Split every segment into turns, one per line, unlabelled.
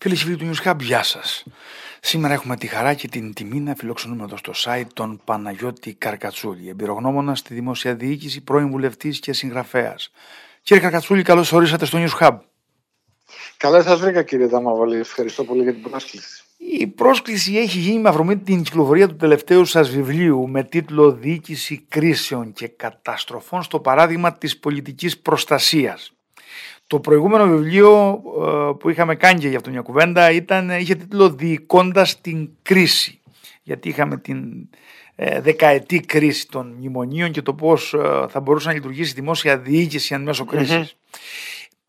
Φίλοι και φίλοι του News Hub, γεια σας. Σήμερα έχουμε τη χαρά και την τιμή να φιλοξενούμε εδώ στο site τον Παναγιώτη Καρκατσούλη, εμπειρογνώμονας στη δημόσια διοίκηση, πρώην βουλευτής και συγγραφέας. Κύριε Καρκατσούλη, καλώς ορίσατε στο News Hub.
Καλώς σας βρήκα, κύριε Δαμαβολή. Ευχαριστώ πολύ για την πρόσκληση.
Η πρόσκληση έχει γίνει με αφορμή την κυκλοφορία του τελευταίου σας βιβλίου με τίτλο Διοίκηση κρίσεων και καταστροφών στο παράδειγμα της πολιτικής προστασίας. Το προηγούμενο βιβλίο ε, που είχαμε κάνει και για αυτό μια κουβέντα ήταν, είχε τίτλο «Διοικώντας την κρίση» γιατί είχαμε την ε, δεκαετή κρίση των μνημονίων και το πώς ε, θα μπορούσε να λειτουργήσει η δημόσια διοίκηση αν μέσω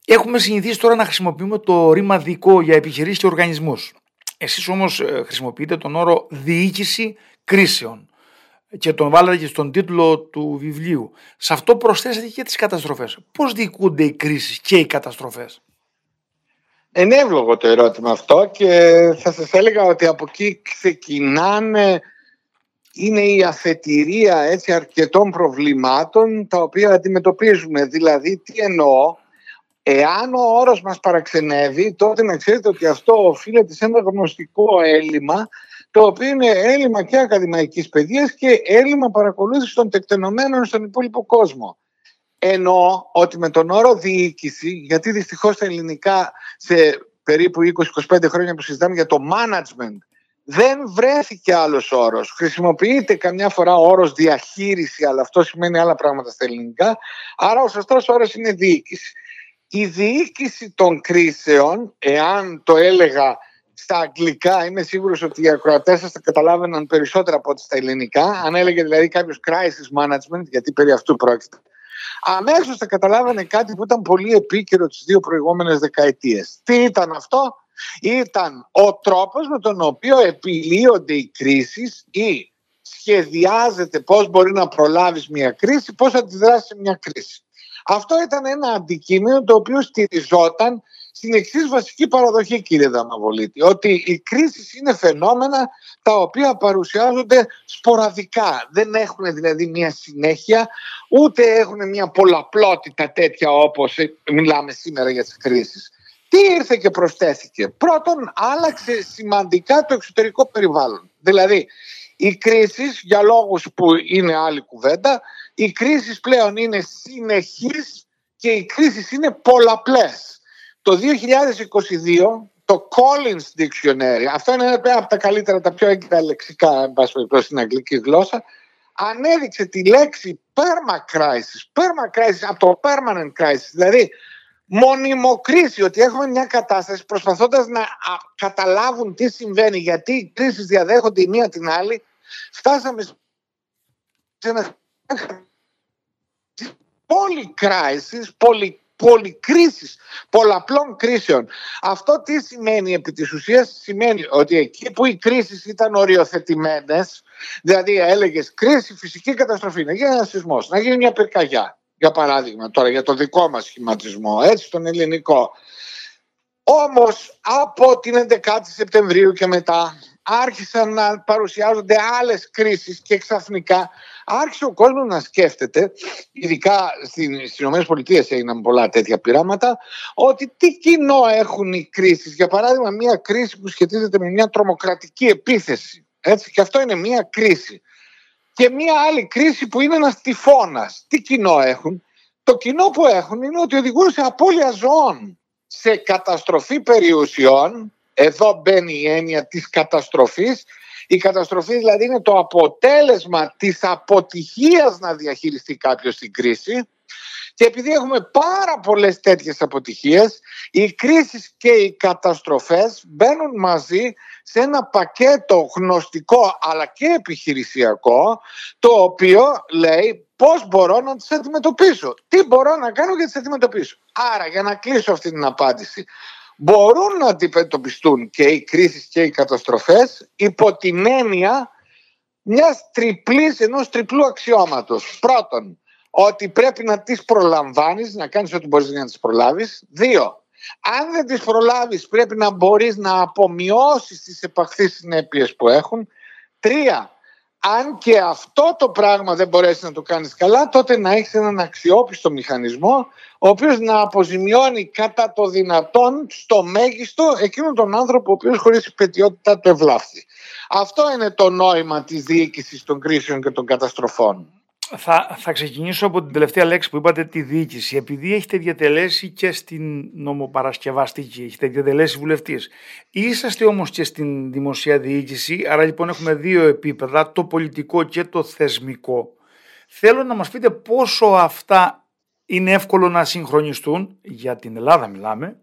Έχουμε συνηθίσει τώρα να χρησιμοποιούμε το ρήμα δικό για επιχειρήσεις και οργανισμούς. Εσείς όμως χρησιμοποιείτε τον όρο διοίκηση κρίσεων και τον βάλατε και στον τίτλο του βιβλίου. Σε αυτό προσθέσατε και τις καταστροφές. Πώς διοικούνται οι κρίσεις και οι καταστροφές;
Είναι εύλογο το ερώτημα αυτό και θα σας έλεγα ότι από εκεί ξεκινάνε είναι η αφετηρία έτσι, αρκετών προβλημάτων τα οποία αντιμετωπίζουμε. Δηλαδή, τι εννοώ, εάν ο όρος μας παραξενεύει, τότε να ξέρετε ότι αυτό οφείλεται σε ένα γνωστικό έλλειμμα το οποίο είναι έλλειμμα και ακαδημαϊκής παιδείας και έλλειμμα παρακολούθησης των τεκτενωμένων στον υπόλοιπο κόσμο. Εννοώ ότι με τον όρο διοίκηση, γιατί δυστυχώς στα ελληνικά σε περίπου 20-25 χρόνια που συζητάμε για το management, δεν βρέθηκε άλλος όρος. Χρησιμοποιείται καμιά φορά ο όρος διαχείριση, αλλά αυτό σημαίνει άλλα πράγματα στα ελληνικά. Άρα ο σωστός όρος είναι διοίκηση. Η διοίκηση των κρίσεων, εάν το έλεγα στα αγγλικά είμαι σίγουρος ότι οι ακροατές σας θα καταλάβαιναν περισσότερα από ό,τι στα ελληνικά. Αν έλεγε δηλαδή κάποιος crisis management, γιατί περί αυτού πρόκειται, αμέσως θα καταλάβαινε κάτι που ήταν πολύ επίκαιρο τις δύο προηγούμενες δεκαετίες. Τι ήταν αυτό, ήταν ο τρόπος με τον οποίο επιλύονται οι κρίσεις ή σχεδιάζεται πώς μπορεί να προλάβεις μια κρίση, πώς αντιδράσεις σε μια κρίση. Αυτό ήταν ένα αντικείμενο το οποίο στηριζόταν στην εξής βασική παραδοχή, κύριε Δαμαβολίτη, ότι οι κρίσεις είναι φαινόμενα τα οποία παρουσιάζονται σποραδικά. Δεν έχουν δηλαδή μια συνέχεια, ούτε έχουν μια πολλαπλότητα τέτοια όπως μιλάμε σήμερα για τις κρίσεις. Τι ήρθε και προσθέθηκε. Πρώτον, άλλαξε σημαντικά το εξωτερικό περιβάλλον. Δηλαδή, οι κρίσεις, για λόγους που είναι άλλη κουβέντα, οι κρίσεις πλέον είναι συνεχείς και οι κρίσεις είναι πολλαπλές. Το 2022 το Collins Dictionary, αυτό είναι ένα από τα καλύτερα, τα πιο έγκυρα λεξικά εν πάση στην αγγλική γλώσσα, ανέδειξε τη λέξη perma-crisis, perma-crisis από το permanent crisis, δηλαδή μονιμοκρίση, ότι έχουμε μια κατάσταση προσπαθώντας να καταλάβουν τι συμβαίνει, γιατί οι κρίσεις διαδέχονται η μία την άλλη, φτάσαμε σε ένα poly-crisis, poly πολυκρίσεις, πολλαπλών κρίσεων. Αυτό τι σημαίνει επί της ουσίας, σημαίνει ότι εκεί που οι κρίσεις ήταν οριοθετημένες, δηλαδή έλεγες κρίση, φυσική καταστροφή, να γίνει ένας σεισμός, να γίνει μια πυρκαγιά, για παράδειγμα τώρα για το δικό μας σχηματισμό, έτσι τον ελληνικό. Όμως από την 11η Σεπτεμβρίου και μετά άρχισαν να παρουσιάζονται άλλες κρίσεις και ξαφνικά άρχισε ο κόσμος να σκέφτεται, ειδικά στις ΗΠΑ έγιναν πολλά τέτοια πειράματα, ότι τι κοινό έχουν οι κρίσεις. Για παράδειγμα, μια κρίση που σχετίζεται με μια τρομοκρατική επίθεση. Έτσι, και αυτό είναι μια κρίση. Και μια άλλη κρίση που είναι ένας τυφώνας. Τι κοινό έχουν; Το κοινό που έχουν είναι ότι οδηγούν σε απώλεια ζώων, σε καταστροφή περιουσιών, εδώ μπαίνει η έννοια της καταστροφής. Η καταστροφή δηλαδή είναι το αποτέλεσμα της αποτυχίας να διαχειριστεί κάποιος την κρίση και επειδή έχουμε πάρα πολλές τέτοιες αποτυχίες, οι κρίσεις και οι καταστροφές μπαίνουν μαζί σε ένα πακέτο γνωστικό αλλά και επιχειρησιακό, το οποίο λέει πώς μπορώ να τις αντιμετωπίσω. Τι μπορώ να κάνω για να τις αντιμετωπίσω. Άρα, για να κλείσω αυτή την απάντηση, μπορούν να αντιμετωπιστούν και οι κρίσεις και οι καταστροφές υπό την έννοια μιας τριπλής, ενός τριπλού αξιώματος. Πρώτον, ότι πρέπει να τις προλαμβάνεις, να κάνεις ό,τι μπορείς να τις προλάβεις. Δύο, αν δεν τις προλάβεις πρέπει να μπορείς να απομειώσεις τις επαχθείς συνέπειες που έχουν. Τρία, αν και αυτό το πράγμα δεν μπορέσεις να το κάνεις καλά, τότε να έχεις έναν αξιόπιστο μηχανισμό, ο οποίος να αποζημιώνει κατά το δυνατόν στο μέγιστο εκείνον τον άνθρωπο ο οποίος χωρίς υπετιότητα το ευλάφθη. Αυτό είναι το νόημα της διοίκησης των κρίσεων και των καταστροφών.
Θα, θα ξεκινήσω από την τελευταία λέξη που είπατε, τη διοίκηση. Επειδή έχετε διατελέσει και στην νομοπαρασκευαστική, έχετε διατελέσει βουλευτής. Είσαστε όμως και στην δημοσία διοίκηση, άρα λοιπόν έχουμε δύο επίπεδα, το πολιτικό και το θεσμικό. Θέλω να μας πείτε πόσο αυτά είναι εύκολο να συγχρονιστούν, για την Ελλάδα μιλάμε,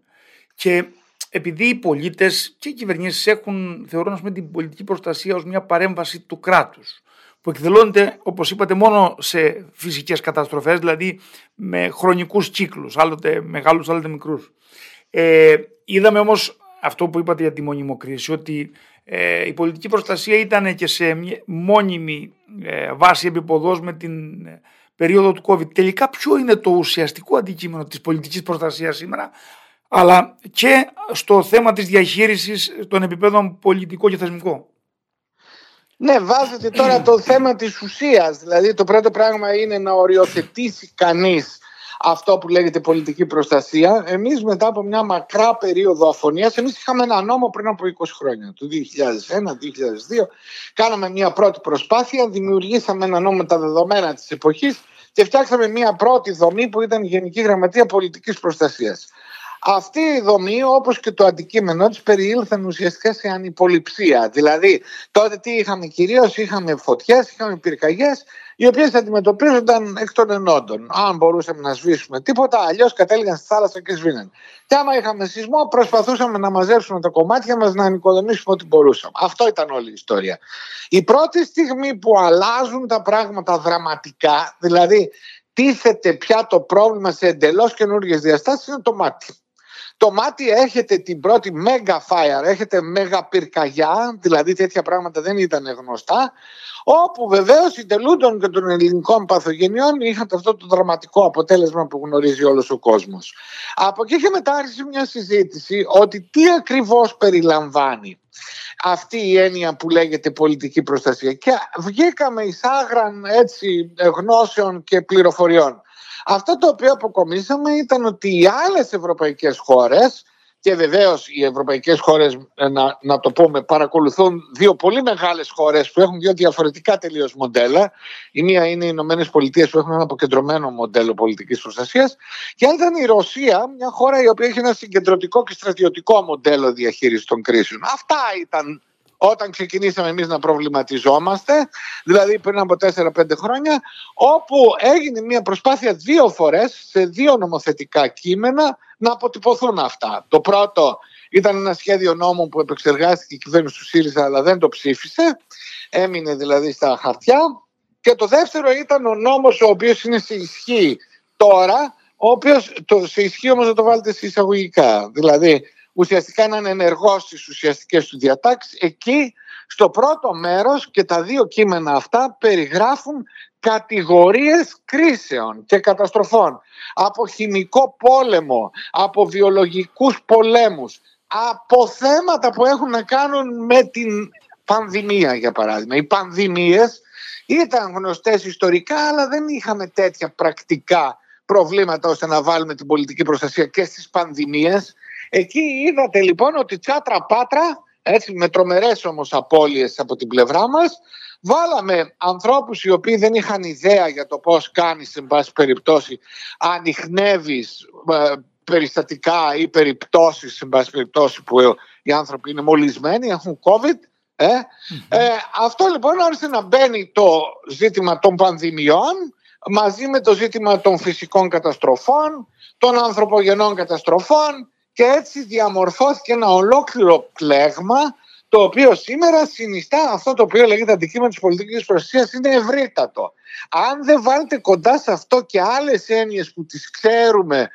και επειδή οι πολίτες και οι κυβερνήσεις έχουν, θεωρούν την πολιτική προστασία ως μια παρέμβαση του κράτους που εκδηλώνεται όπως είπατε μόνο σε φυσικές καταστροφές, δηλαδή με χρονικούς κύκλους, άλλοτε μεγάλους, άλλοτε μικρούς. Ε, είδαμε όμως αυτό που είπατε για τη μονιμοκρίση, ότι ε, η πολιτική προστασία ήταν και σε μια μόνιμη ε, βάση επιποδός με την ε, περίοδο του COVID. Τελικά ποιο είναι το ουσιαστικό αντικείμενο της πολιτικής προστασίας σήμερα, αλλά και στο θέμα της διαχείρισης των επιπέδων πολιτικό και θεσμικό;
Ναι, βάζετε τώρα το θέμα της ουσίας. Δηλαδή το πρώτο πράγμα είναι να οριοθετήσει κανείς αυτό που λέγεται πολιτική προστασία. Εμείς μετά από μια μακρά περίοδο αφωνίας, εμείς είχαμε ένα νόμο πριν από 20 χρόνια, το 2001-2002. Κάναμε μια πρώτη προσπάθεια, δημιουργήσαμε ένα νόμο με τα δεδομένα της εποχής και φτιάξαμε μια πρώτη δομή που ήταν η Γενική Γραμματεία Πολιτικής Προστασίας. Αυτή η δομή όπως και το αντικείμενο της περιήλθαν ουσιαστικά σε ανυποληψία. Δηλαδή τότε τι είχαμε κυρίως, είχαμε φωτιές, είχαμε πυρκαγιές οι οποίες αντιμετωπίζονταν εκ των ενόντων. Αν μπορούσαμε να σβήσουμε τίποτα, αλλιώς κατέληγαν στη θάλασσα και σβήναν. Και άμα είχαμε σεισμό, προσπαθούσαμε να μαζέψουμε τα κομμάτια μας, να ανοικοδομήσουμε ό,τι μπορούσαμε. Αυτό ήταν όλη η ιστορία. Η πρώτη στιγμή που αλλάζουν τα πράγματα δραματικά, δηλαδή τίθεται πια το πρόβλημα σε εντελώς καινούργιες διαστάσεις, είναι το μάτι. Το μάτι έχετε την πρώτη mega fire, έχετε mega πυρκαγιά, δηλαδή τέτοια πράγματα δεν ήταν γνωστά, όπου βεβαίως οι τελούντων και των ελληνικών παθογενειών είχαν αυτό το δραματικό αποτέλεσμα που γνωρίζει όλος ο κόσμος. Από εκεί και μετά άρχισε μια συζήτηση ότι τι ακριβώς περιλαμβάνει αυτή η έννοια που λέγεται πολιτική προστασία και βγήκαμε εισάγραν έτσι γνώσεων και πληροφοριών. Αυτό το οποίο αποκομίσαμε ήταν ότι οι άλλες ευρωπαϊκές χώρες και βεβαίως οι ευρωπαϊκές χώρες, ε, να, να το πούμε, παρακολουθούν δύο πολύ μεγάλες χώρες που έχουν δύο διαφορετικά τελείως μοντέλα. Η μία είναι οι Ηνωμένες Πολιτείες που έχουν ένα αποκεντρωμένο μοντέλο πολιτικής προστασίας. Και άλλη ήταν η Ρωσία, μια χώρα η οποία έχει ένα συγκεντρωτικό και στρατιωτικό μοντέλο διαχείρισης των κρίσεων. Αυτά ήταν όταν ξεκινήσαμε εμείς να προβληματιζόμαστε, δηλαδή πριν από 4-5 χρόνια, όπου έγινε μια προσπάθεια δύο φορές σε δύο νομοθετικά κείμενα να αποτυπωθούν αυτά. Το πρώτο ήταν ένα σχέδιο νόμου που επεξεργάστηκε η κυβέρνηση του ΣΥΡΙΖΑ αλλά δεν το ψήφισε, έμεινε δηλαδή στα χαρτιά. Και το δεύτερο ήταν ο νόμος ο οποίος είναι σε ισχύ τώρα, ο οποίος το, σε ισχύ όμως να το βάλετε σε εισαγωγικά. Δηλαδή ουσιαστικά να είναι ενεργό στις ουσιαστικές του διατάξεις. Εκεί στο πρώτο μέρος και τα δύο κείμενα αυτά περιγράφουν κατηγορίες κρίσεων και καταστροφών από χημικό πόλεμο, από βιολογικούς πολέμους, από θέματα που έχουν να κάνουν με την πανδημία για παράδειγμα. Οι πανδημίες ήταν γνωστές ιστορικά αλλά δεν είχαμε τέτοια πρακτικά προβλήματα ώστε να βάλουμε την πολιτική προστασία και στις πανδημίες Εκεί είδατε λοιπόν ότι τσάτρα πάτρα, έτσι με τρομερές όμως απώλειες από την πλευρά μας, βάλαμε ανθρώπους οι οποίοι δεν είχαν ιδέα για το πώς κάνεις σε πάση περιπτώσει, ανοιχνεύεις ε, περιστατικά ή περιπτώσεις σε πάση περιπτώσει που οι άνθρωποι είναι μολυσμένοι, έχουν COVID. Ε. ε αυτό λοιπόν άρχισε να μπαίνει το ζήτημα των πανδημιών μαζί με το ζήτημα των φυσικών καταστροφών, των ανθρωπογενών καταστροφών και έτσι διαμορφώθηκε ένα ολόκληρο κλέγμα το οποίο σήμερα συνιστά αυτό το οποίο λέγεται αντικείμενο της πολιτικής προστασίας είναι ευρύτατο. Αν δεν βάλετε κοντά σε αυτό και άλλες έννοιες που τις ξέρουμε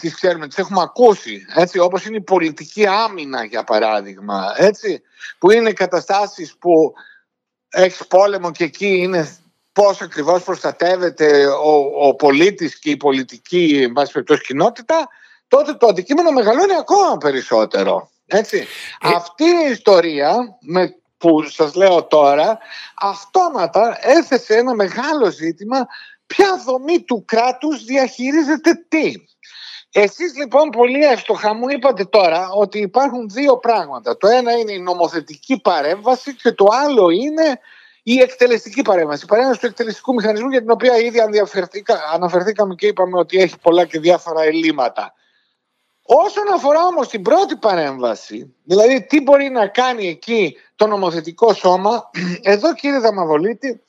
τις ξέρουμε, τις έχουμε ακούσει, έτσι, όπως είναι η πολιτική άμυνα για παράδειγμα, έτσι, που είναι καταστάσεις που έχεις πόλεμο και εκεί είναι πώς ακριβώς προστατεύεται ο, ο πολίτης και η πολιτική εν πάση κοινότητα, τότε το αντικείμενο μεγαλώνει ακόμα περισσότερο. Έτσι. Ε, Αυτή η ιστορία με που σας λέω τώρα αυτόματα έθεσε ένα μεγάλο ζήτημα ποια δομή του κράτους διαχειρίζεται τι. Εσείς λοιπόν πολύ εύστοχα μου είπατε τώρα ότι υπάρχουν δύο πράγματα. Το ένα είναι η νομοθετική παρέμβαση και το άλλο είναι η εκτελεστική παρέμβαση. Η παρέμβαση του εκτελεστικού μηχανισμού για την οποία ήδη αναφερθήκαμε και είπαμε ότι έχει πολλά και διάφορα ελλείμματα. Όσον αφορά όμως την πρώτη παρέμβαση, δηλαδή τι μπορεί να κάνει εκεί το νομοθετικό σώμα, εδώ κύριε Δαμαβολίτη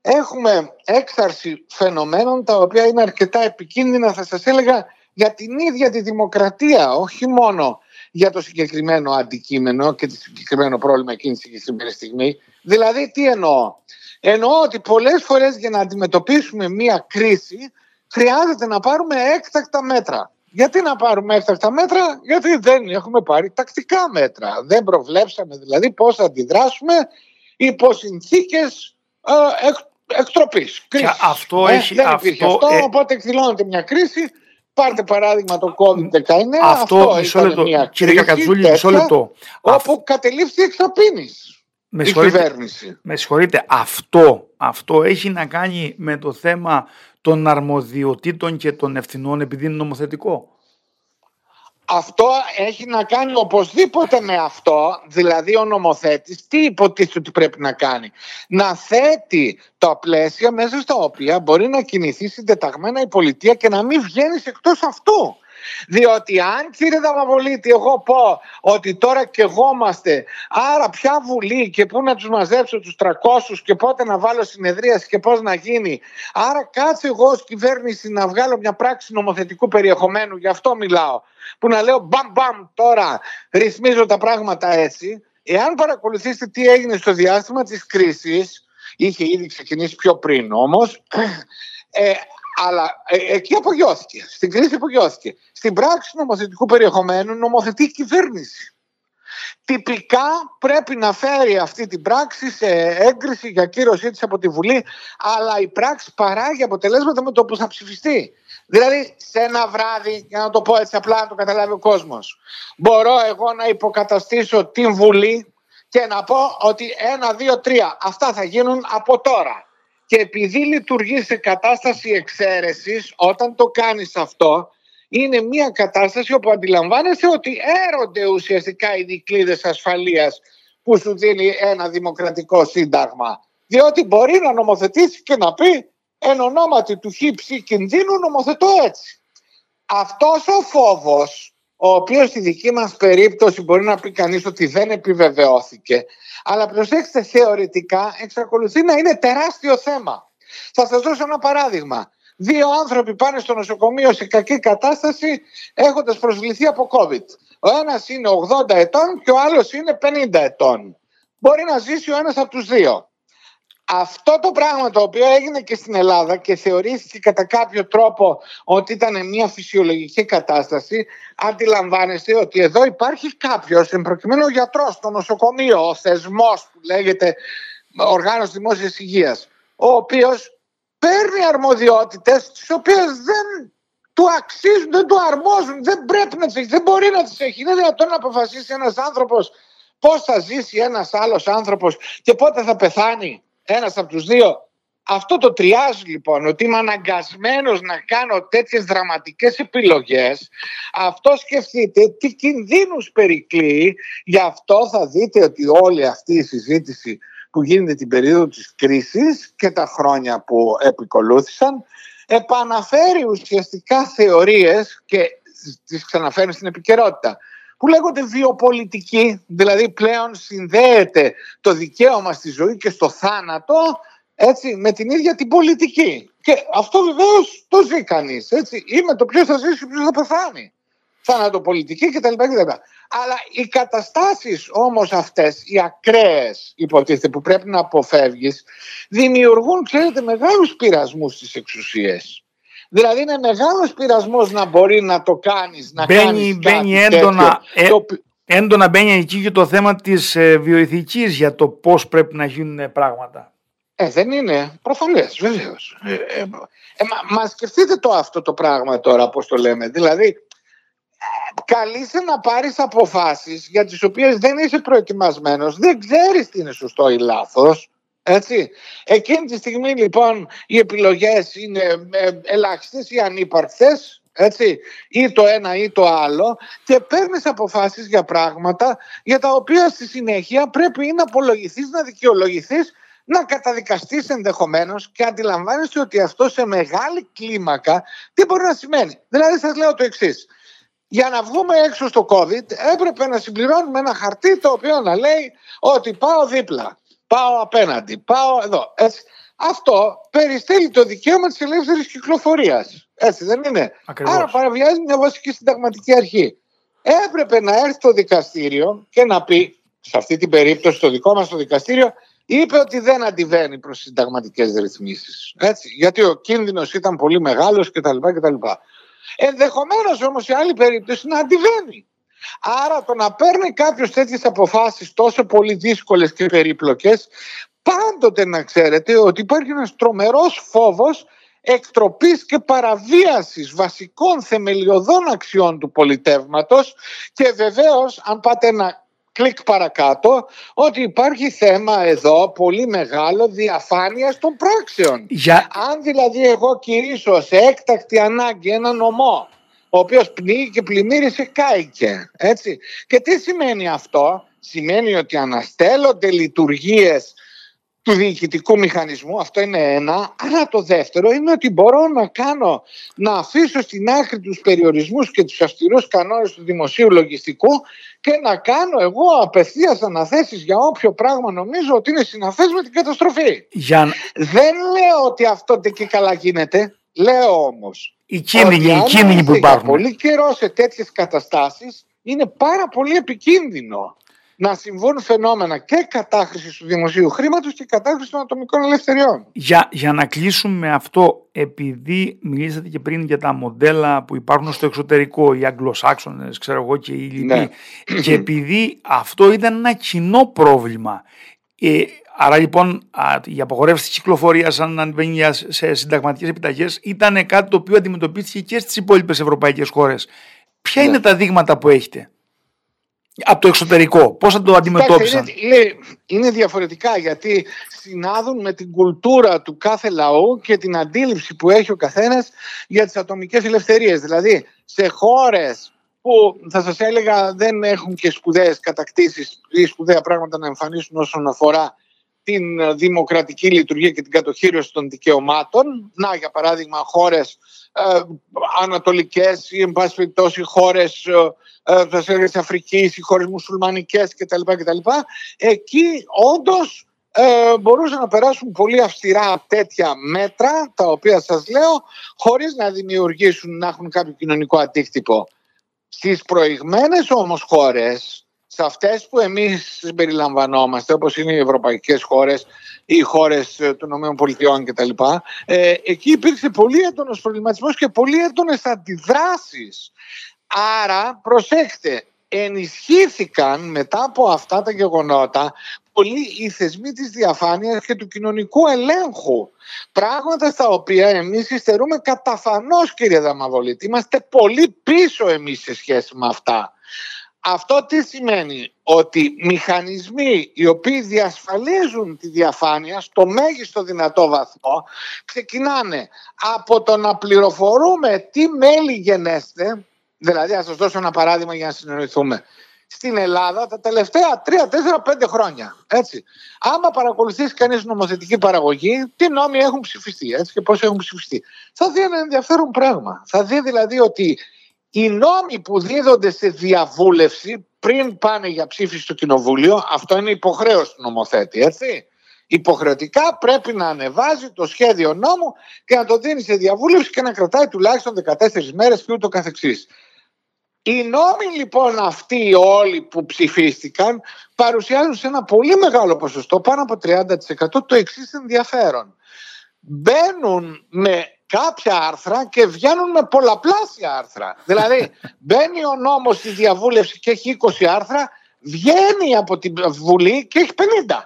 έχουμε έξαρση φαινομένων τα οποία είναι αρκετά επικίνδυνα θα σας έλεγα για την ίδια τη δημοκρατία, όχι μόνο για το συγκεκριμένο αντικείμενο και το συγκεκριμένο πρόβλημα εκείνη τη συγκεκριμένη στιγμή. Δηλαδή τι εννοώ; Εννοώ ότι πολλές φορές για να αντιμετωπίσουμε μία κρίση χρειάζεται να πάρουμε έκτακτα μέτρα. Γιατί να πάρουμε έκτακτα μέτρα, γιατί δεν έχουμε πάρει τακτικά μέτρα. Δεν προβλέψαμε δηλαδή πώς θα αντιδράσουμε υπό συνθήκες ε, εκτροπής.
Αυτό
ε,
έχει,
δεν υπήρχε αυτό, αυτό ε... οπότε εκδηλώνεται μια κρίση Πάρτε παράδειγμα το COVID-19.
Αυτό, αυτό μισό λεπτό. Κύριε Κακατζούλη, μισό λεπτό.
Όπου κατελήφθη εξαπίνη
με η κυβέρνηση. Με συγχωρείτε, αυτό, αυτό έχει να κάνει με το θέμα των αρμοδιοτήτων και των ευθυνών επειδή είναι νομοθετικό.
Αυτό έχει να κάνει οπωσδήποτε με αυτό, δηλαδή ο νομοθέτης τι υποτίθεται ότι πρέπει να κάνει. Να θέτει τα πλαίσια μέσα στα οποία μπορεί να κινηθεί συντεταγμένα η πολιτεία και να μην βγαίνει εκτός αυτού. Διότι αν κύριε Δαμαβολίτη εγώ πω ότι τώρα και εγώ είμαστε άρα ποια βουλή και πού να τους μαζέψω τους 300 και πότε να βάλω συνεδρίαση και πώς να γίνει άρα κάτσε εγώ ως κυβέρνηση να βγάλω μια πράξη νομοθετικού περιεχομένου γι' αυτό μιλάω που να λέω μπαμ μπαμ τώρα ρυθμίζω τα πράγματα έτσι. Εάν παρακολουθήσετε τι έγινε στο διάστημα της κρίσης είχε ήδη ξεκινήσει πιο πριν όμως ε, αλλά ε, εκεί απογειώθηκε. Στην κρίση απογειώθηκε. Στην πράξη νομοθετικού περιεχομένου νομοθετεί η κυβέρνηση. Τυπικά πρέπει να φέρει αυτή την πράξη σε έγκριση για κύρωσή της από τη Βουλή, αλλά η πράξη παράγει αποτελέσματα με το που θα ψηφιστεί. Δηλαδή, σε ένα βράδυ, για να το πω έτσι απλά να το καταλάβει ο κόσμος, μπορώ εγώ να υποκαταστήσω την Βουλή και να πω ότι ένα, δύο, τρία, αυτά θα γίνουν από τώρα. Και επειδή λειτουργεί σε κατάσταση εξαίρεσης, όταν το κάνεις αυτό, είναι μια κατάσταση όπου αντιλαμβάνεσαι ότι έρονται ουσιαστικά οι δικλείδες ασφαλείας που σου δίνει ένα δημοκρατικό σύνταγμα. Διότι μπορεί να νομοθετήσει και να πει εν ονόματι του χύψη κινδύνου νομοθετώ έτσι. Αυτός ο φόβος ο οποίος στη δική μας περίπτωση μπορεί να πει κανείς ότι δεν επιβεβαιώθηκε αλλά προσέξτε θεωρητικά εξακολουθεί να είναι τεράστιο θέμα. Θα σας δώσω ένα παράδειγμα. Δύο άνθρωποι πάνε στο νοσοκομείο σε κακή κατάσταση έχοντας προσβληθεί από COVID. Ο ένας είναι 80 ετών και ο άλλος είναι 50 ετών. Μπορεί να ζήσει ο ένας από τους δύο αυτό το πράγμα το οποίο έγινε και στην Ελλάδα και θεωρήθηκε κατά κάποιο τρόπο ότι ήταν μια φυσιολογική κατάσταση αντιλαμβάνεστε ότι εδώ υπάρχει κάποιος εν προκειμένου ο γιατρός στο νοσοκομείο, ο θεσμός που λέγεται οργάνωση δημόσιας υγείας ο οποίος παίρνει αρμοδιότητες τις οποίες δεν του αξίζουν, δεν του αρμόζουν, δεν πρέπει να τις έχει, δεν μπορεί να τις έχει. Είναι δυνατόν να αποφασίσει ένας άνθρωπος πώς θα ζήσει ένας άλλος άνθρωπος και πότε θα πεθάνει ένας από τους δύο. Αυτό το τριάζει λοιπόν, ότι είμαι αναγκασμένος να κάνω τέτοιες δραματικές επιλογές. Αυτό σκεφτείτε τι κινδύνους περικλεί. Γι' αυτό θα δείτε ότι όλη αυτή η συζήτηση που γίνεται την περίοδο της κρίσης και τα χρόνια που επικολούθησαν επαναφέρει ουσιαστικά θεωρίες και τις ξαναφέρει στην επικαιρότητα που λέγονται βιοπολιτική, δηλαδή πλέον συνδέεται το δικαίωμα στη ζωή και στο θάνατο έτσι, με την ίδια την πολιτική. Και αυτό βεβαίως το ζει κανείς. Ή με το ποιος θα ζήσει, ποιος θα πεθάνει. Θανατοπολιτική κτλ. κτλ. Αλλά οι καταστάσεις όμως αυτές, οι ακραίες υποτίθεται που πρέπει να αποφεύγεις, δημιουργούν, ξέρετε, μεγάλους πειρασμούς στις εξουσίες. Δηλαδή είναι μεγάλος πειρασμός να μπορεί να το κάνεις, να κάνεις.
Μπαίνει έντονα, ε, έντονα μπαίνει εκεί και το θέμα της ε, βιοειθικής για το πώς πρέπει να γίνουν πράγματα.
Ε, δεν είναι προφανές, βεβαίως. Ε, ε, ε, μα, μα σκεφτείτε το αυτό το πράγμα τώρα, πώς το λέμε. Δηλαδή, καλείσαι να πάρεις αποφάσεις για τις οποίες δεν είσαι προετοιμασμένος, δεν ξέρεις τι είναι σωστό ή λάθος. Έτσι. Εκείνη τη στιγμή λοιπόν οι επιλογές είναι ε, ελάχιστες ή ανύπαρκτες έτσι, ή το ένα ή το άλλο και παίρνεις αποφάσεις για πράγματα για τα οποία στη συνέχεια πρέπει ή να απολογηθείς, να δικαιολογηθείς να καταδικαστείς ενδεχομένως και αντιλαμβάνεσαι ότι αυτό σε μεγάλη κλίμακα τι μπορεί να σημαίνει. Δηλαδή σας λέω το εξής. Για να βγούμε έξω στο COVID έπρεπε να συμπληρώνουμε ένα χαρτί το οποίο να λέει ότι πάω δίπλα, πάω απέναντι, πάω εδώ. Έτσι. Αυτό περιστέλει το δικαίωμα της ελεύθερης κυκλοφορίας. Έτσι δεν είναι.
Ακριβώς.
Άρα παραβιάζει μια βασική συνταγματική αρχή. Έπρεπε να έρθει το δικαστήριο και να πει, σε αυτή την περίπτωση το δικό μας το δικαστήριο, είπε ότι δεν αντιβαίνει προς συνταγματικές ρυθμίσεις. Έτσι, γιατί ο κίνδυνος ήταν πολύ μεγάλος κτλ. κτλ. Ενδεχομένως όμως σε άλλη περίπτωση να αντιβαίνει. Άρα το να παίρνει κάποιος τέτοιες αποφάσεις τόσο πολύ δύσκολες και περίπλοκες πάντοτε να ξέρετε ότι υπάρχει ένας τρομερός φόβος εκτροπής και παραβίασης βασικών θεμελιωδών αξιών του πολιτεύματος και βεβαίως αν πάτε να κλικ παρακάτω ότι υπάρχει θέμα εδώ πολύ μεγάλο διαφάνειας των πράξεων.
Για...
Αν δηλαδή εγώ κηρύσω σε έκτακτη ανάγκη ένα νομό ο οποίος πνίγει και πλημμύρισε κάηκε. Έτσι. Και τι σημαίνει αυτό; Σημαίνει ότι αναστέλλονται λειτουργίες του διοικητικού μηχανισμού, αυτό είναι ένα. Αλλά το δεύτερο είναι ότι μπορώ να κάνω, να αφήσω στην άκρη τους περιορισμούς και τους αυστηρούς κανόνες του δημοσίου λογιστικού και να κάνω εγώ απευθείας αναθέσεις για όποιο πράγμα νομίζω ότι είναι συναφές με την καταστροφή.
Για...
Δεν λέω ότι αυτό και καλά γίνεται. Λέω όμως
οι κίνδυνοι, οι κίνδυνοι που υπάρχουν.
Πολύ καιρό σε τέτοιες καταστάσεις είναι πάρα πολύ επικίνδυνο να συμβούν φαινόμενα και κατάχρησης του δημοσίου χρήματος και κατάχρησης των ατομικών ελευθεριών.
Για, για να κλείσουμε με αυτό, επειδή μιλήσατε και πριν για τα μοντέλα που υπάρχουν στο εξωτερικό, οι Αγγλοσάξονες, ξέρω εγώ και οι λοιποί, ναι. και επειδή αυτό ήταν ένα κοινό πρόβλημα, ε, άρα λοιπόν α, η απογορεύση της κυκλοφορίας αν ανεβαίνει σε συνταγματικές επιταγές ήταν κάτι το οποίο αντιμετωπίστηκε και στις υπόλοιπες ευρωπαϊκές χώρες. Ποια ναι. είναι τα δείγματα που έχετε από το εξωτερικό; Πώς θα το αντιμετώπισαν;
Είναι, είναι, είναι, διαφορετικά γιατί συνάδουν με την κουλτούρα του κάθε λαού και την αντίληψη που έχει ο καθένας για τις ατομικές ελευθερίες. Δηλαδή σε χώρες που θα σας έλεγα δεν έχουν και σπουδαίες κατακτήσεις ή σπουδαία πράγματα να εμφανίσουν όσον αφορά την δημοκρατική λειτουργία και την κατοχήρωση των δικαιωμάτων. Να, για παράδειγμα, χώρες ε, ανατολικές ή εν πάση περιπτώσει χώρες ε, ε θα της Αφρικής ή χώρες μουσουλμανικές κτλ. κτλ. Εκεί όντως ε, μπορούσαν να περάσουν πολύ αυστηρά τέτοια μέτρα τα οποία σας λέω χωρίς να δημιουργήσουν να έχουν κάποιο κοινωνικό αντίκτυπο. Στις προηγμένες όμως χώρες σε αυτές που εμείς συμπεριλαμβανόμαστε όπως είναι οι ευρωπαϊκές χώρες ή οι χώρες ε, των ΗΠΑ κτλ. Ε, εκεί υπήρξε πολύ έντονος προβληματισμός και πολύ έντονες αντιδράσεις. Άρα προσέξτε, ενισχύθηκαν μετά από αυτά τα γεγονότα πολύ οι θεσμοί της διαφάνειας και του κοινωνικού ελέγχου. Πράγματα στα οποία εμείς υστερούμε καταφανώς κύριε Δαμαβολίτη. Είμαστε πολύ πίσω εμείς σε σχέση με αυτά. Αυτό τι σημαίνει, ότι μηχανισμοί οι οποίοι διασφαλίζουν τη διαφάνεια στο μέγιστο δυνατό βαθμό ξεκινάνε από το να πληροφορούμε τι μέλη γενέστε, δηλαδή ας σας δώσω ένα παράδειγμα για να συνοηθούμε. Στην Ελλάδα τα τελευταία 3, 4, 5 χρόνια. Έτσι. Άμα παρακολουθήσει κανείς νομοθετική παραγωγή, τι νόμοι έχουν ψηφιστεί έτσι, και πώς έχουν ψηφιστεί. Θα δει ένα ενδιαφέρον πράγμα. Θα δει δηλαδή ότι οι νόμοι που δίδονται σε διαβούλευση πριν πάνε για ψήφιση στο κοινοβούλιο, αυτό είναι υποχρέωση του νομοθέτη, έτσι. Υποχρεωτικά πρέπει να ανεβάζει το σχέδιο νόμου και να το δίνει σε διαβούλευση και να κρατάει τουλάχιστον 14 μέρες και ούτω καθεξής. Οι νόμοι λοιπόν αυτοί όλοι που ψηφίστηκαν παρουσιάζουν σε ένα πολύ μεγάλο ποσοστό, πάνω από 30% το εξής ενδιαφέρον. Μπαίνουν με κάποια άρθρα και βγαίνουν με πολλαπλάσια άρθρα. Δηλαδή μπαίνει ο νόμος στη διαβούλευση και έχει 20 άρθρα, βγαίνει από την Βουλή και έχει 50.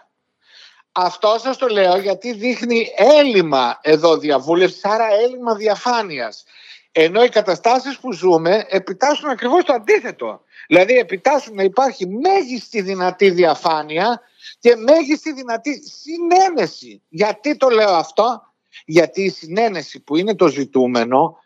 Αυτό σας το λέω γιατί δείχνει έλλειμμα εδώ διαβούλευση, άρα έλλειμμα διαφάνειας. Ενώ οι καταστάσεις που ζούμε επιτάσσουν ακριβώς το αντίθετο. Δηλαδή επιτάσσουν να υπάρχει μέγιστη δυνατή διαφάνεια και μέγιστη δυνατή συνένεση. Γιατί το λέω αυτό; Γιατί η συνένεση που είναι το ζητούμενο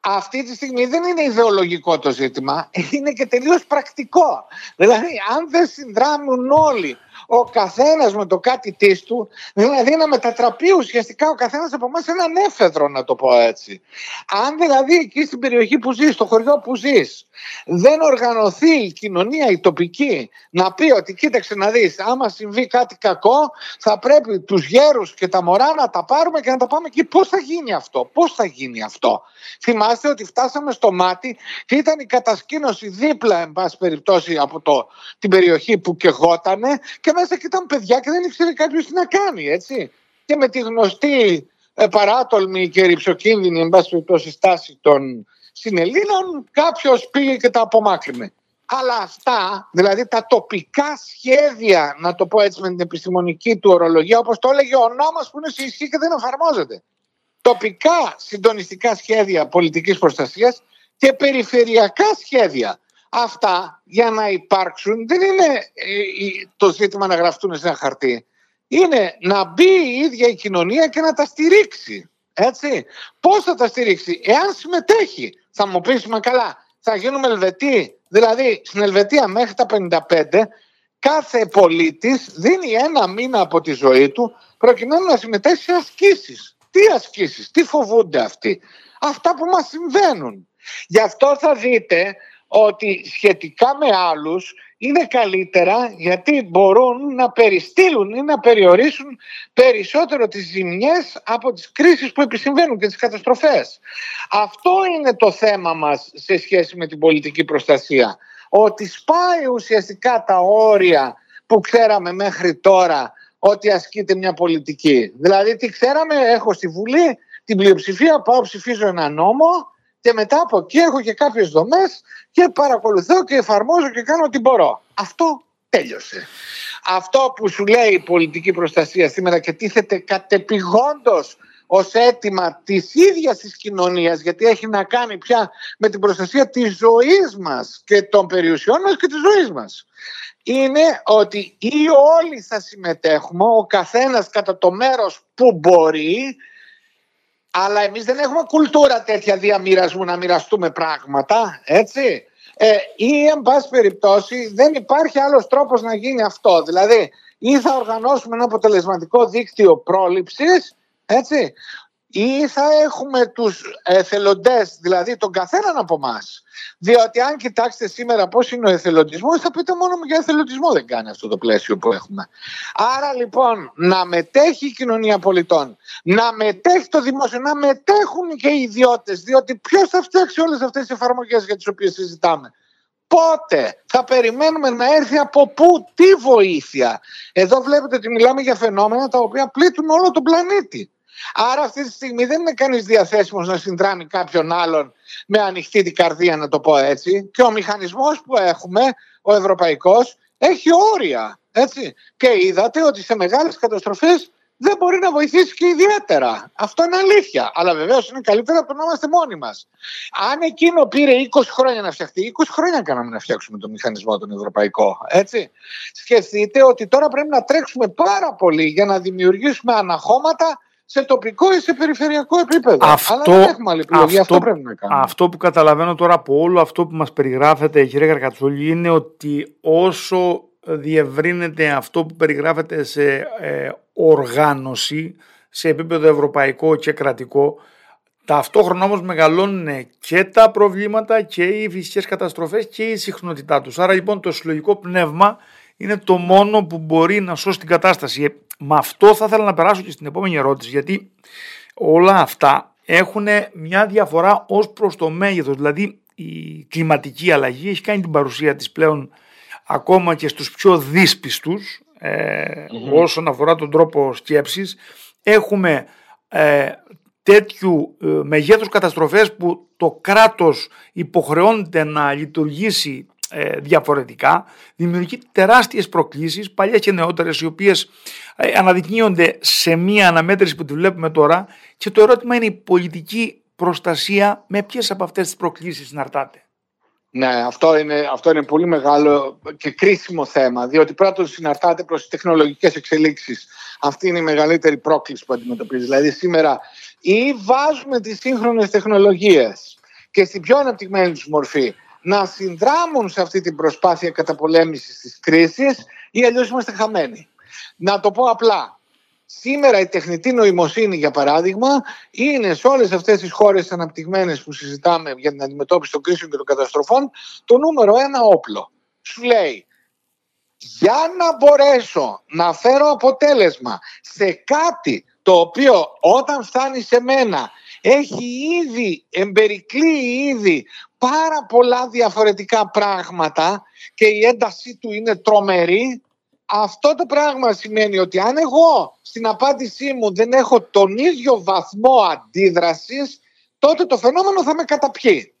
αυτή τη στιγμή δεν είναι ιδεολογικό το ζήτημα, είναι και τελείως πρακτικό. Δηλαδή αν δεν συνδράμουν όλοι ο καθένας με το κάτι της του, δηλαδή να μετατραπεί ουσιαστικά ο καθένας από εμάς σε έναν έφεδρο, να το πω έτσι. Αν δηλαδή εκεί στην περιοχή που ζεις, στο χωριό που ζεις, δεν οργανωθεί η κοινωνία, η τοπική, να πει ότι κοίταξε να δεις, άμα συμβεί κάτι κακό, θα πρέπει τους γέρους και τα μωρά να τα πάρουμε και να τα πάμε εκεί. Πώς θα γίνει αυτό, πώς θα γίνει αυτό. Θυμάστε ότι φτάσαμε στο μάτι και ήταν η κατασκήνωση δίπλα, εν πάση περιπτώσει, από το, την περιοχή που κεγότανε και μέσα και ήταν παιδιά και δεν ήξερε κάποιος τι να κάνει, έτσι. Και με τη γνωστή ε, παράτολμη και ρηψοκίνδυνη, εν πάση περιπτώσει, στάση των συνελλήνων, κάποιος πήγε και τα απομάκρυνε. Αλλά αυτά, δηλαδή τα τοπικά σχέδια, να το πω έτσι με την επιστημονική του ορολογία, όπως το έλεγε ο νόμος που είναι σε ισχύ και δεν εφαρμόζεται. Τοπικά συντονιστικά σχέδια πολιτικής προστασίας και περιφερειακά σχέδια Αυτά για να υπάρξουν δεν είναι ε, το ζήτημα να γραφτούν σε ένα χαρτί. Είναι να μπει η ίδια η κοινωνία και να τα στηρίξει. Έτσι. Πώς θα τα στηρίξει, εάν συμμετέχει. Θα μου πεις, μα καλά, θα γίνουμε Ελβετοί. Δηλαδή, στην Ελβετία μέχρι τα 55, κάθε πολίτης δίνει ένα μήνα από τη ζωή του προκειμένου να συμμετέχει σε ασκήσεις. Τι ασκήσεις, τι φοβούνται αυτοί; Αυτά που μας συμβαίνουν. Γι' αυτό θα δείτε ότι σχετικά με άλλους είναι καλύτερα γιατί μπορούν να περιστύλουν ή να περιορίσουν περισσότερο τις ζημιές από τις κρίσεις που επισυμβαίνουν και τις καταστροφές. Αυτό είναι το θέμα μας σε σχέση με την πολιτική προστασία. Ότι σπάει ουσιαστικά τα όρια που ξέραμε μέχρι τώρα ότι ασκείται μια πολιτική. Δηλαδή τι ξέραμε, έχω στη Βουλή την πλειοψηφία, πάω ψηφίζω ένα νόμο και μετά από εκεί έχω και κάποιες δομές και παρακολουθώ και εφαρμόζω και κάνω ό,τι μπορώ. Αυτό τέλειωσε. Αυτό που σου λέει η πολιτική προστασία σήμερα και τίθεται κατεπηγόντως ως αίτημα της ίδιας της κοινωνίας γιατί έχει να κάνει πια με την προστασία της ζωής μας και των περιουσιών μας και της ζωής μας είναι ότι ή όλοι θα συμμετέχουμε ο καθένας κατά το μέρος που μπορεί αλλά εμείς δεν έχουμε κουλτούρα τέτοια διαμοιρασμού να μοιραστούμε πράγματα, έτσι. Ε, ή εν πάση περιπτώσει δεν υπάρχει άλλος τρόπος να γίνει αυτό. Δηλαδή ή θα οργανώσουμε ένα αποτελεσματικό δίκτυο πρόληψης, έτσι, ή θα έχουμε τους εθελοντές, δηλαδή τον καθέναν από εμάς; Διότι αν κοιτάξετε σήμερα πώς είναι ο εθελοντισμός, θα πείτε μόνο για εθελοντισμό δεν κάνει αυτό το πλαίσιο που έχουμε. Άρα λοιπόν να μετέχει η κοινωνία πολιτών, να μετέχει το δημόσιο, να μετέχουν και οι ιδιώτες, διότι ποιος θα φτιάξει όλες αυτές τις εφαρμογές για τις οποίες συζητάμε; Πότε; Θα περιμένουμε να έρθει από πού, τι βοήθεια; Εδώ βλέπετε ότι μιλάμε για φαινόμενα τα οποία πλήττουν όλο τον πλανήτη. Άρα αυτή τη στιγμή δεν είναι κανείς διαθέσιμος να συνδράμει κάποιον άλλον με ανοιχτή την καρδία να το πω έτσι και ο μηχανισμός που έχουμε, ο ευρωπαϊκός, έχει όρια. Έτσι. Και είδατε ότι σε μεγάλες καταστροφές δεν μπορεί να βοηθήσει και ιδιαίτερα. Αυτό είναι αλήθεια. Αλλά βεβαίως είναι καλύτερα από το να είμαστε μόνοι μας. Αν εκείνο πήρε 20 χρόνια να φτιαχτεί, 20 χρόνια κάναμε να φτιάξουμε το μηχανισμό τον ευρωπαϊκό. Έτσι. Σκεφτείτε ότι τώρα πρέπει να τρέξουμε πάρα πολύ για να δημιουργήσουμε αναχώματα σε τοπικό ή σε περιφερειακό επίπεδο. Αυτό, Αλλά δεν έχουμε άλλη επιλογή, αυτό, αυτό πρέπει να κάνουμε.
Αυτό που καταλαβαίνω τώρα από όλο αυτό που μας περιγράφεται, κύριε Καρκατσόλη, είναι ότι όσο διευρύνεται αυτό που περιγράφεται σε ε, οργάνωση, σε επίπεδο ευρωπαϊκό και κρατικό, ταυτόχρονα όμως μεγαλώνουν και τα προβλήματα και οι φυσικές καταστροφές και η συχνότητά τους. Άρα λοιπόν το συλλογικό πνεύμα είναι το μόνο που μπορεί να σώσει την κατάσταση. Ε, με αυτό θα ήθελα να περάσω και στην επόμενη ερώτηση, γιατί όλα αυτά έχουν μια διαφορά ως προς το μέγεθος. Δηλαδή η κλιματική αλλαγή έχει κάνει την παρουσία της πλέον ακόμα και στους πιο δύσπιστους ε, όσον αφορά τον τρόπο σκέψης. Έχουμε ε, τέτοιου ε, μεγέθους καταστροφές που το κράτος υποχρεώνεται να λειτουργήσει ε, διαφορετικά, δημιουργεί τεράστιες προκλήσεις, παλιές και νεότερες, οι οποίες ε, αναδεικνύονται σε μία αναμέτρηση που τη βλέπουμε τώρα και το ερώτημα είναι η πολιτική προστασία με ποιες από αυτές τις προκλήσεις συναρτάται.
Ναι, αυτό είναι, αυτό είναι πολύ μεγάλο και κρίσιμο θέμα, διότι πρώτον συναρτάται προς τις τεχνολογικές εξελίξεις. Αυτή είναι η μεγαλύτερη πρόκληση που αντιμετωπίζει. Δηλαδή σήμερα ή βάζουμε τις σύγχρονες τεχνολογίες και στην πιο αναπτυγμένη τους μορφή να συνδράμουν σε αυτή την προσπάθεια καταπολέμησης της κρίσης ή αλλιώς είμαστε χαμένοι. Να το πω απλά. Σήμερα η τεχνητή νοημοσύνη, για παράδειγμα, είναι σε όλες αυτές τις χώρες αναπτυγμένες που συζητάμε για την αντιμετώπιση των κρίσεων και των καταστροφών το νούμερο ένα όπλο. Σου λέει, για να μπορέσω να φέρω αποτέλεσμα σε κάτι το οποίο όταν φτάνει σε μένα έχει ήδη, εμπερικλεί ήδη πάρα πολλά διαφορετικά πράγματα και η έντασή του είναι τρομερή, αυτό το πράγμα σημαίνει ότι αν εγώ στην απάντησή μου δεν έχω τον ίδιο βαθμό αντίδρασης, τότε το φαινόμενο θα με καταπιεί.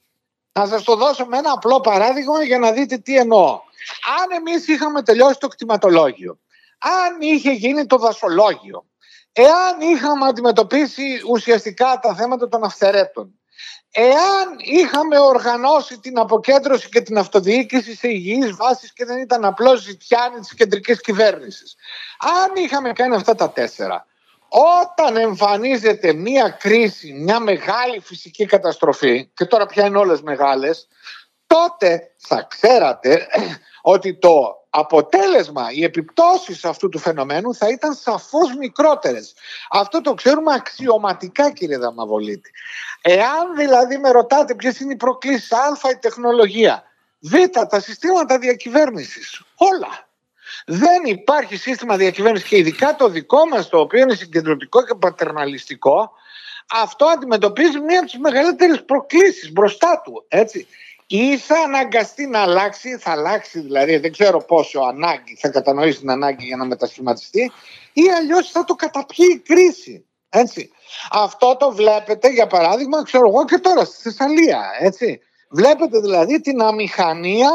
Να σας το δώσω με ένα απλό παράδειγμα για να δείτε τι εννοώ. Αν εμείς είχαμε τελειώσει το κτηματολόγιο, αν είχε γίνει το δασολόγιο, εάν είχαμε αντιμετωπίσει ουσιαστικά τα θέματα των αυθερέτων, Εάν είχαμε οργανώσει την αποκέντρωση και την αυτοδιοίκηση σε υγιείς βάσεις και δεν ήταν απλώς ζητιάνη της κεντρικής κυβέρνησης. Αν είχαμε κάνει αυτά τα τέσσερα, όταν εμφανίζεται μία κρίση, μια μεγάλη φυσική καταστροφή, και τώρα πια είναι όλες μεγάλες, τότε θα ξέρατε ότι το αποτέλεσμα, οι επιπτώσεις αυτού του φαινομένου θα ήταν σαφώς μικρότερες. Αυτό το ξέρουμε αξιωματικά κύριε Δαμαβολίτη. Εάν δηλαδή με ρωτάτε ποιες είναι οι προκλήσεις α η τεχνολογία, β τα συστήματα διακυβέρνησης, όλα. Δεν υπάρχει σύστημα διακυβέρνησης και ειδικά το δικό μας το οποίο είναι συγκεντρωτικό και πατερναλιστικό αυτό αντιμετωπίζει μία από τις μεγαλύτερες προκλήσεις μπροστά του. Έτσι ή θα αναγκαστεί να αλλάξει, θα αλλάξει δηλαδή, δεν ξέρω πόσο ανάγκη, θα κατανοήσει την ανάγκη για να μετασχηματιστεί, ή αλλιώς θα το καταπιεί η κρίση. Έτσι. Αυτό το βλέπετε για παράδειγμα, ξέρω εγώ και τώρα στη Θεσσαλία. Έτσι. Βλέπετε δηλαδή την αμηχανία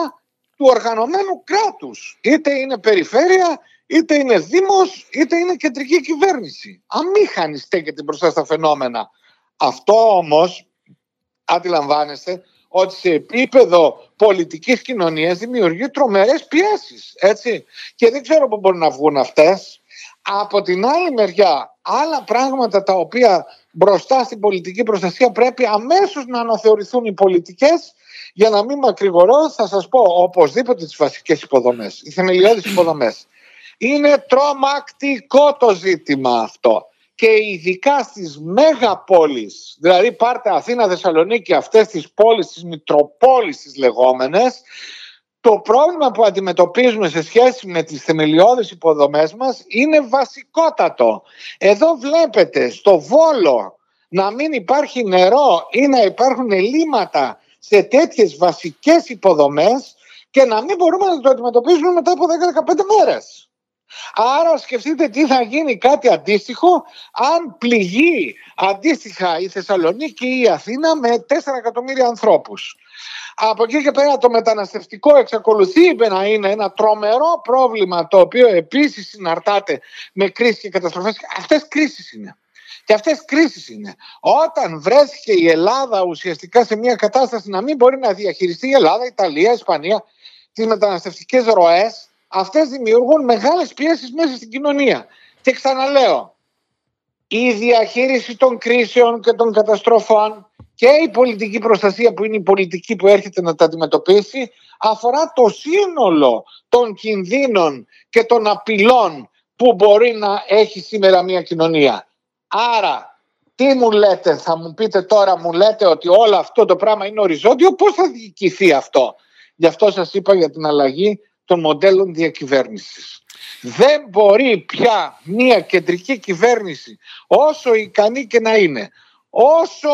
του οργανωμένου κράτους. Είτε είναι περιφέρεια, είτε είναι δήμος, είτε είναι κεντρική κυβέρνηση. Αμήχανη στέκεται μπροστά στα φαινόμενα. Αυτό όμως, αντιλαμβάνεστε, ότι σε επίπεδο πολιτικής κοινωνίας δημιουργεί τρομερές πιέσεις, έτσι. Και δεν ξέρω πού μπορούν να βγουν αυτές. Από την άλλη μεριά, άλλα πράγματα τα οποία μπροστά στην πολιτική προστασία πρέπει αμέσως να αναθεωρηθούν οι πολιτικές για να μην μακρηγορώ θα σας πω οπωσδήποτε τις βασικές υποδομές, οι θεμελιώδεις υποδομές. Είναι τρομακτικό το ζήτημα αυτό και ειδικά στις μέγα πόλεις, δηλαδή πάρτε Αθήνα, Θεσσαλονίκη, αυτές τις πόλεις, τις Μητροπόλεις τις λεγόμενες, το πρόβλημα που αντιμετωπίζουμε σε σχέση με τις θεμελιώδεις υποδομές μας είναι βασικότατο. Εδώ βλέπετε στο Βόλο να μην υπάρχει νερό ή να υπάρχουν ελλείμματα σε τέτοιες βασικές υποδομές και να μην μπορούμε να το αντιμετωπίσουμε μετά από 10-15 μέρες. Άρα σκεφτείτε τι θα γίνει κάτι αντίστοιχο αν πληγεί αντίστοιχα η Θεσσαλονίκη ή η Αθήνα με 4 εκατομμύρια ανθρώπους. Από εκεί και πέρα το μεταναστευτικό εξακολουθεί να είναι ένα τρομερό πρόβλημα το οποίο επίσης συναρτάται με κρίση και καταστροφές. Αυτές κρίσεις είναι. Και αυτές κρίσεις είναι. Όταν βρέθηκε η Ελλάδα ουσιαστικά σε μια κατάσταση να μην μπορεί να διαχειριστεί η Ελλάδα, η Ιταλία, η Ισπανία τις μεταναστευτικές ροές αυτές δημιουργούν μεγάλες πιέσεις μέσα στην κοινωνία. Και ξαναλέω, η διαχείριση των κρίσεων και των καταστροφών και η πολιτική προστασία που είναι η πολιτική που έρχεται να τα αντιμετωπίσει αφορά το σύνολο των κινδύνων και των απειλών που μπορεί να έχει σήμερα μια κοινωνία. Άρα, τι μου λέτε, θα μου πείτε τώρα, μου λέτε ότι όλο αυτό το πράγμα είναι οριζόντιο, πώς θα διοικηθεί αυτό; Γι' αυτό σας είπα για την αλλαγή των μοντέλων διακυβέρνησης. Δεν μπορεί πια μια κεντρική κυβέρνηση όσο ικανή και να είναι, όσο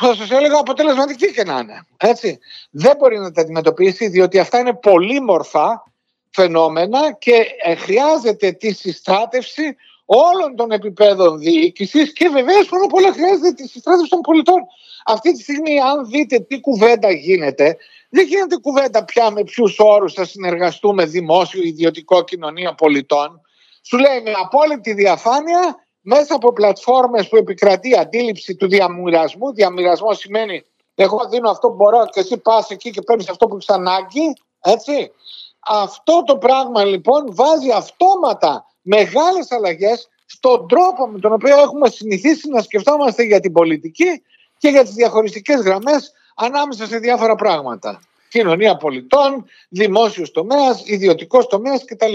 θα σας έλεγα αποτελεσματική και να είναι, έτσι, δεν μπορεί να τα αντιμετωπίσει διότι αυτά είναι πολύμορφα φαινόμενα και ε, χρειάζεται τη συστράτευση όλων των επιπέδων διοίκησης και βεβαίως πάνω απ' όλα χρειάζεται τη συστράτευση των πολιτών. Αυτή τη στιγμή, αν δείτε τι κουβέντα γίνεται, δεν γίνεται κουβέντα πια με ποιους όρους θα συνεργαστούμε δημόσιο, ιδιωτικό, κοινωνία πολιτών. Σου λέει με απόλυτη διαφάνεια μέσα από πλατφόρμες που επικρατεί η αντίληψη του διαμοιρασμού. Διαμοιρασμό σημαίνει εγώ δίνω αυτό που μπορώ και εσύ πας εκεί και παίρνεις αυτό που έχεις ανάγκη. Έτσι. Αυτό το πράγμα λοιπόν βάζει αυτόματα μεγάλες αλλαγές στον τρόπο με τον οποίο έχουμε συνηθίσει να σκεφτόμαστε για την πολιτική και για τις διαχωριστικές γραμμές ανάμεσα σε διάφορα πράγματα. Κοινωνία πολιτών, δημόσιος τομέας, ιδιωτικός τομέας κτλ.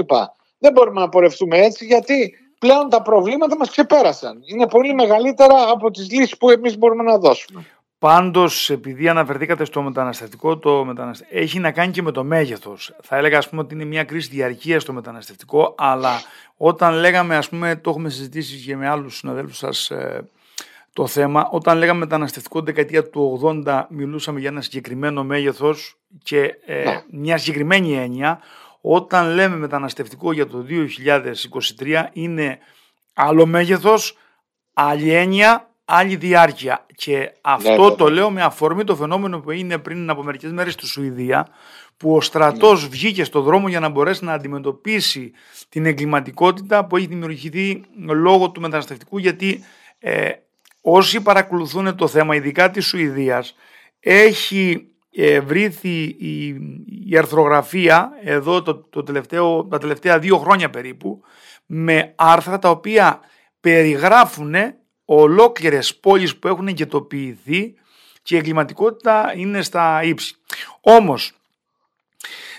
Δεν μπορούμε να πορευτούμε έτσι γιατί πλέον τα προβλήματα μας ξεπέρασαν. Είναι πολύ μεγαλύτερα από τις λύσεις που εμείς μπορούμε να δώσουμε.
Πάντως, επειδή αναφερθήκατε στο μεταναστευτικό, το μεταναστε... έχει να κάνει και με το μέγεθος. Θα έλεγα ας πούμε, ότι είναι μια κρίση διαρκείας στο μεταναστευτικό, αλλά όταν λέγαμε, ας πούμε, το έχουμε συζητήσει και με άλλους συναδέλφους σας ε, το θέμα, όταν λέγαμε μεταναστευτικό δεκαετία του 80, μιλούσαμε για ένα συγκεκριμένο μέγεθος και ε, ναι. μια συγκεκριμένη έννοια. Όταν λέμε μεταναστευτικό για το 2023, είναι άλλο μέγεθος, άλλη έννοια, άλλη διάρκεια. Και αυτό ναι, το λέω με αφορμή το φαινόμενο που είναι πριν από μερικές μέρες στη Σουηδία, που ο στρατός ναι. βγήκε στο δρόμο για να μπορέσει να αντιμετωπίσει την εγκληματικότητα που έχει δημιουργηθεί λόγω του μεταναστευτικού, γιατί ε, όσοι παρακολουθούν το θέμα, ειδικά της Σουηδίας, έχει ε, βρήθη η, η αρθρογραφία εδώ το, το τελευταίο, τα τελευταία δύο χρόνια περίπου με άρθρα τα οποία περιγράφουν ολόκληρες πόλεις που έχουν εγκαιτοποιηθεί και η εγκληματικότητα είναι στα ύψη. Όμως,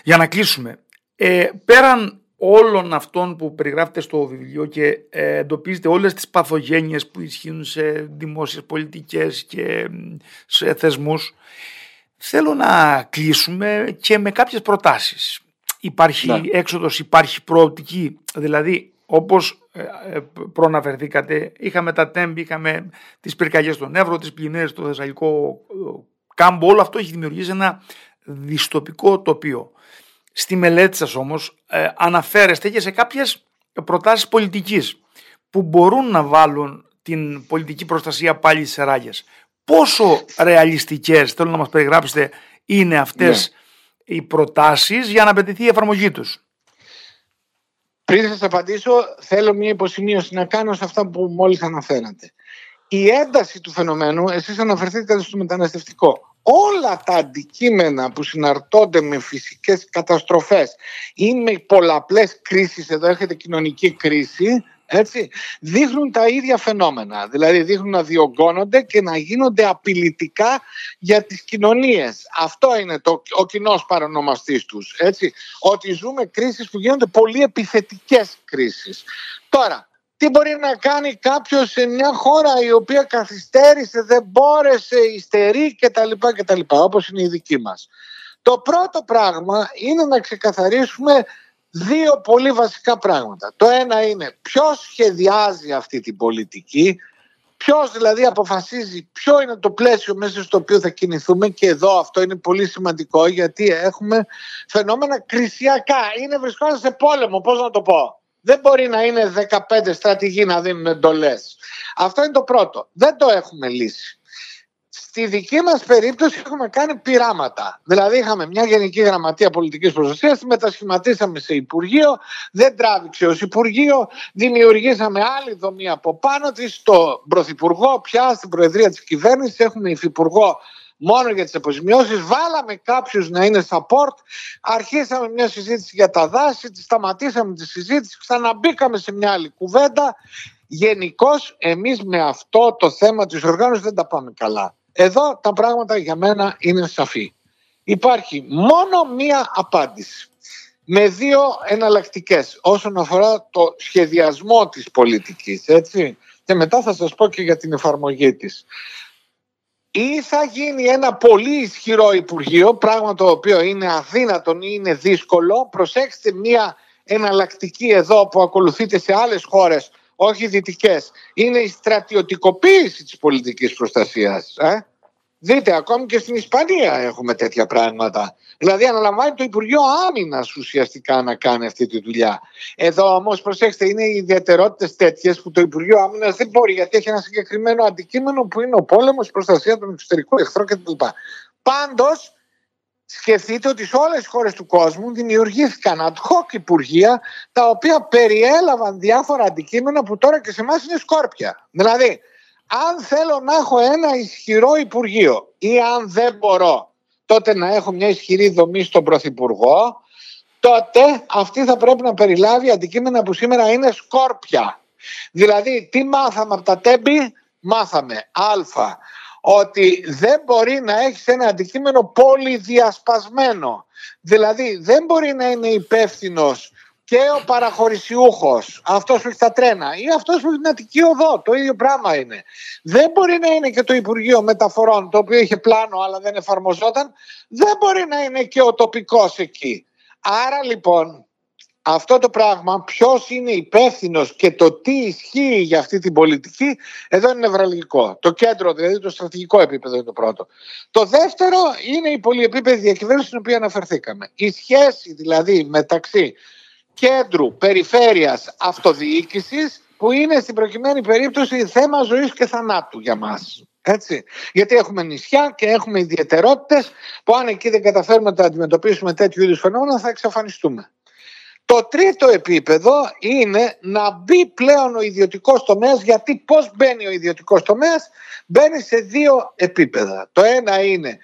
για να κλείσουμε, ε, πέραν όλων αυτών που περιγράφεται στο βιβλίο και ε, εντοπίζετε όλες τις παθογένειες που ισχύουν σε δημόσιες πολιτικές και σε θεσμούς, θέλω να κλείσουμε και με κάποιες προτάσεις. Υπάρχει ναι. έξοδος, υπάρχει προοπτική, δηλαδή όπως ε, ε, προαναφερθήκατε, είχαμε τα τέμπη, είχαμε τις πυρκαγιές στον Εύρο, τις πλημμύρες στο Θεσσαλικό ε, κάμπο, όλο αυτό έχει δημιουργήσει ένα δυστοπικό τοπίο. Στη μελέτη σας όμως αναφέρεστε και σε κάποιες προτάσεις πολιτικής που μπορούν να βάλουν την πολιτική προστασία πάλι σε ράγες. Πόσο ρεαλιστικές, θέλω να μας περιγράψετε, είναι αυτές ναι. οι προτάσεις για να απαιτηθεί η εφαρμογή τους;
Πριν σας απαντήσω, θέλω μια υποσημείωση να κάνω σε αυτά που μόλις αναφέρατε. Η ένταση του φαινομένου, εσείς αναφερθήκατε στο μεταναστευτικό, όλα τα αντικείμενα που συναρτώνται με φυσικές καταστροφές ή με πολλαπλές κρίσεις, εδώ έχετε κοινωνική κρίση, έτσι, δείχνουν τα ίδια φαινόμενα. Δηλαδή δείχνουν να διωγγώνονται και να γίνονται απειλητικά για τις κοινωνίες. Αυτό είναι το, ο κοινός παρονομαστής τους. Έτσι, ότι ζούμε κρίσεις που γίνονται πολύ επιθετικές κρίσεις. Τώρα, τι μπορεί να κάνει κάποιος σε μια χώρα η οποία καθυστέρησε, δεν μπόρεσε, υστερεί κτλ. κτλ όπως είναι η δική μας. Το πρώτο πράγμα είναι να ξεκαθαρίσουμε δύο πολύ βασικά πράγματα. Το ένα είναι ποιος σχεδιάζει αυτή την πολιτική, ποιος δηλαδή αποφασίζει ποιο είναι το πλαίσιο μέσα στο οποίο θα κινηθούμε και εδώ αυτό είναι πολύ σημαντικό γιατί έχουμε φαινόμενα κρισιακά. Είναι βρισκόμαστε σε πόλεμο, πώς να το πω. Δεν μπορεί να είναι 15 στρατηγοί να δίνουν εντολές. Αυτό είναι το πρώτο. Δεν το έχουμε λύσει. Στη δική μας περίπτωση έχουμε κάνει πειράματα. Δηλαδή είχαμε μια Γενική Γραμματεία Πολιτικής Προστασίας, τη μετασχηματίσαμε σε Υπουργείο, δεν τράβηξε ως Υπουργείο, δημιουργήσαμε άλλη δομή από πάνω της, στο Πρωθυπουργό, πια στην Προεδρία της Κυβέρνησης, έχουμε Υφυπουργό μόνο για τις αποζημιώσεις, βάλαμε κάποιους να είναι support, αρχίσαμε μια συζήτηση για τα δάση, σταματήσαμε τη συζήτηση, ξαναμπήκαμε σε μια άλλη κουβέντα. Γενικώς εμείς με αυτό το θέμα της οργάνωσης δεν τα πάμε καλά. Εδώ τα πράγματα για μένα είναι σαφή. Υπάρχει μόνο μία απάντηση με δύο εναλλακτικές όσον αφορά το σχεδιασμό της πολιτικής, έτσι. Και μετά θα σας πω και για την εφαρμογή της. Ή θα γίνει ένα πολύ ισχυρό Υπουργείο, πράγμα το οποίο είναι αδύνατο ή είναι δύσκολο. Προσέξτε μία εναλλακτική εδώ που ακολουθείτε σε άλλες χώρες όχι δυτικές, είναι η στρατιωτικοποίηση της πολιτικής προστασίας. Ε; Δείτε, ακόμη και στην Ισπανία έχουμε τέτοια πράγματα. Δηλαδή, αναλαμβάνει το Υπουργείο Άμυνας ουσιαστικά να κάνει αυτή τη δουλειά. Εδώ όμως, προσέξτε, είναι οι ιδιαιτερότητες τέτοιες που το Υπουργείο Άμυνας δεν μπορεί, γιατί έχει ένα συγκεκριμένο αντικείμενο που είναι ο πόλεμος, η προστασία των εξωτερικών εχθρών κτλ. Πάντως, Σκεφτείτε ότι σε όλες τις χώρες του κόσμου δημιουργήθηκαν ad hoc υπουργεία τα οποία περιέλαβαν διάφορα αντικείμενα που τώρα και σε εμάς είναι σκόρπια. Δηλαδή, αν θέλω να έχω ένα ισχυρό υπουργείο ή αν δεν μπορώ τότε να έχω μια ισχυρή δομή στον Πρωθυπουργό, τότε αυτή θα πρέπει να περιλάβει αντικείμενα που σήμερα είναι σκόρπια. Δηλαδή, τι μάθαμε από τα τέμπη, μάθαμε α, ότι δεν μπορεί να έχεις ένα αντικείμενο πολυδιασπασμένο. Δηλαδή, δεν μπορεί να είναι υπεύθυνος και ο παραχωρησιούχος, αυτός που έχει τα τρένα ή αυτός που έχει την Αττική Οδό, το ίδιο πράγμα είναι. Δεν μπορεί να είναι και το Υπουργείο Μεταφορών, το οποίο είχε πλάνο αλλά δεν εφαρμοζόταν, δεν μπορεί να είναι και ο τοπικός εκεί. Άρα λοιπόν αυτό το πράγμα, ποιος είναι υπεύθυνος και το τι ισχύει για αυτή την πολιτική, εδώ είναι νευραλγικό. Το κέντρο, δηλαδή το στρατηγικό επίπεδο είναι το πρώτο. Το δεύτερο είναι η πολυεπίπεδη διακυβέρνηση στην οποία αναφερθήκαμε. Η σχέση δηλαδή μεταξύ κέντρου, περιφέρειας, αυτοδιοίκησης που είναι στην προκειμένη περίπτωση θέμα ζωής και θανάτου για μας. Έτσι. Γιατί έχουμε νησιά και έχουμε ιδιαιτερότητες που αν εκεί δεν καταφέρουμε να τα αντιμετωπίσουμε τέτοιου είδους φαινόμενα θα εξαφανιστούμε. Το τρίτο επίπεδο είναι να μπει πλέον ο ιδιωτικός τομέας γιατί πώς μπαίνει ο ιδιωτικός τομέας; Μπαίνει σε δύο επίπεδα. Το ένα είναι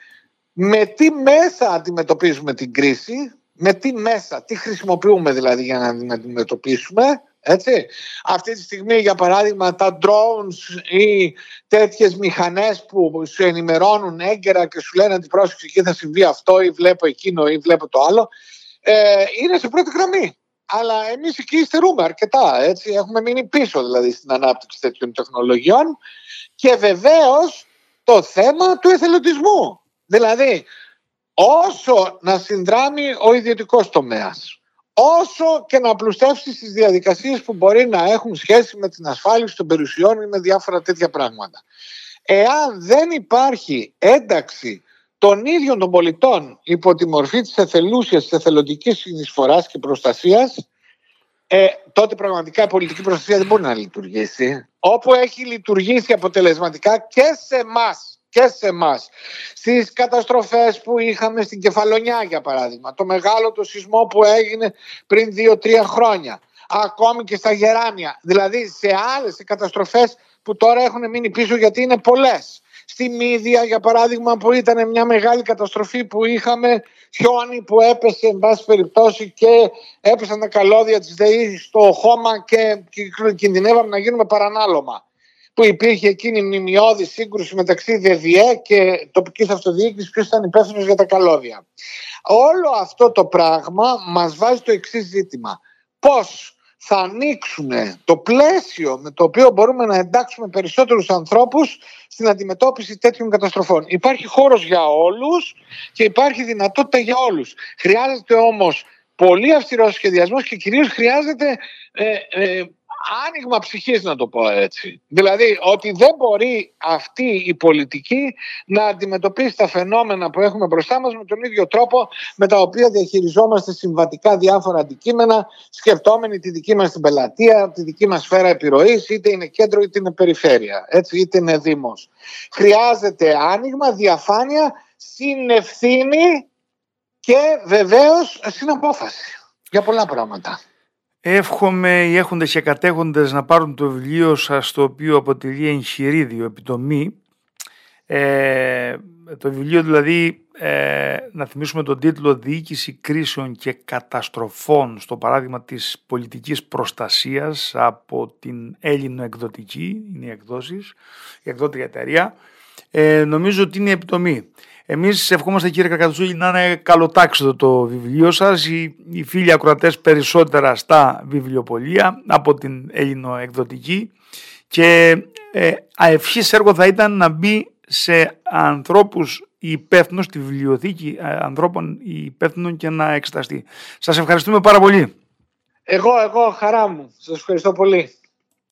με τι μέσα αντιμετωπίζουμε την κρίση με τι μέσα, τι χρησιμοποιούμε δηλαδή για να την αντιμετωπίσουμε. Έτσι. Αυτή τη στιγμή για παράδειγμα τα drones ή τέτοιες μηχανές που σου ενημερώνουν έγκαιρα και σου λένε ότι πρόσεξε εκεί θα συμβεί αυτό ή βλέπω εκείνο ή βλέπω το άλλο ε, είναι σε πρώτη γραμμή. Αλλά εμείς εκεί υστερούμε αρκετά. Έτσι. Έχουμε μείνει πίσω δηλαδή στην ανάπτυξη τέτοιων τεχνολογιών και βεβαίως το θέμα του εθελοντισμού. Δηλαδή όσο να συνδράμει ο ιδιωτικός τομέας, όσο και να πλουστεύσει τις διαδικασίες που μπορεί να έχουν σχέση με την ασφάλιση των περιουσιών ή με διάφορα τέτοια πράγματα. Εάν δεν υπάρχει ένταξη των ίδιων των πολιτών υπό τη μορφή της εθελούσιας, της εθελοντικής συνεισφοράς και προστασίας, ε, τότε πραγματικά η πολιτική προστασία δεν μπορεί να λειτουργήσει. Όπου έχει λειτουργήσει αποτελεσματικά και σε εμάς και σε εμάς. Στις καταστροφές που είχαμε στην Κεφαλονιά, για παράδειγμα, το μεγάλο το σεισμό που έγινε πριν δύο-τρία χρόνια. Ακόμη και στα Γεράνια. Δηλαδή σε άλλες καταστροφές που τώρα έχουν μείνει πίσω γιατί είναι πολλές. Στη Μύδια, για παράδειγμα, που ήταν μια μεγάλη καταστροφή που είχαμε χιόνι που έπεσε, εν πάση περιπτώσει, και έπεσαν τα καλώδια της ΔΕΗ στο χώμα και κινδυνεύαμε να γίνουμε παρανάλωμα που υπήρχε εκείνη η μνημειώδη σύγκρουση μεταξύ ΔΔΕ και τοπικής αυτοδιοίκησης, ποιος ήταν υπεύθυνος για τα καλώδια. Όλο αυτό το πράγμα μας βάζει το εξής ζήτημα. Πώς θα ανοίξουν το πλαίσιο με το οποίο μπορούμε να εντάξουμε περισσότερους ανθρώπους στην αντιμετώπιση τέτοιων καταστροφών. Υπάρχει χώρος για όλους και υπάρχει δυνατότητα για όλους. Χρειάζεται όμως πολύ αυστηρός σχεδιασμός και κυρίως χρειάζεται ε, ε, άνοιγμα ψυχής να το πω έτσι. Δηλαδή ότι δεν μπορεί αυτή η πολιτική να αντιμετωπίσει τα φαινόμενα που έχουμε μπροστά μας με τον ίδιο τρόπο με τα οποία διαχειριζόμαστε συμβατικά διάφορα αντικείμενα σκεπτόμενοι τη δική μας την πελατεία, τη δική μας σφαίρα επιρροής είτε είναι κέντρο είτε είναι περιφέρεια έτσι, είτε είναι δήμος. Χρειάζεται άνοιγμα, διαφάνεια, συνευθύνη και βεβαίως συναπόφαση για πολλά πράγματα.
Εύχομαι οι έχοντες και κατέχοντες να πάρουν το βιβλίο σας το οποίο αποτελεί εγχειρίδιο, επιτομή. Ε, το βιβλίο δηλαδή, ε, να θυμίσουμε τον τίτλο «Διοίκηση κρίσεων και καταστροφών» στο παράδειγμα της πολιτικής προστασίας από την Έλληνο εκδοτική, είναι οι εκδόσεις, η εκδότρια εταιρεία. Ε, νομίζω ότι είναι επιτομή. Εμείς ευχόμαστε κύριε Κακατζούλη να είναι καλοτάξιδο το βιβλίο σας, οι, οι φίλοι ακροατές περισσότερα στα βιβλιοπολία από την Ελληνοεκδοτική και ε, αευχής έργο θα ήταν να μπει σε ανθρώπους υπεύθυνους, στη βιβλιοθήκη ε, ανθρώπων υπεύθυνων και να εξεταστεί. Σας ευχαριστούμε πάρα πολύ.
Εγώ, εγώ, χαρά μου. Σας ευχαριστώ πολύ.